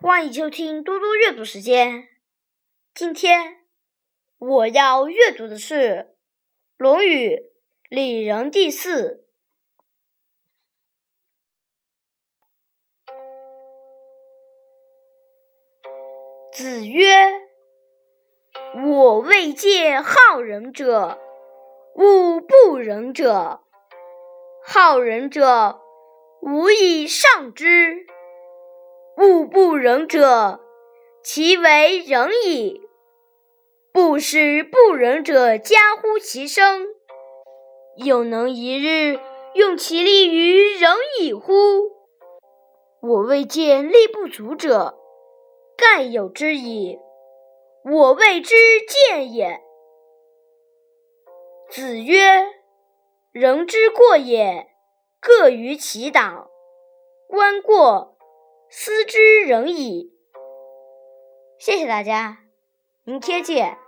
欢迎收听多多阅读时间。今天我要阅读的是《论语·里仁第四》。子曰：“我未见好仁者，恶不仁者。好仁者，无以上之。”物不仁者，其为仁矣。不使不仁者加乎其身，有能一日用其力于仁矣乎？我未见力不足者，盖有之矣。我谓之见也。子曰：“人之过也，各于其党。观过。”思之仁矣。谢谢大家，明天见。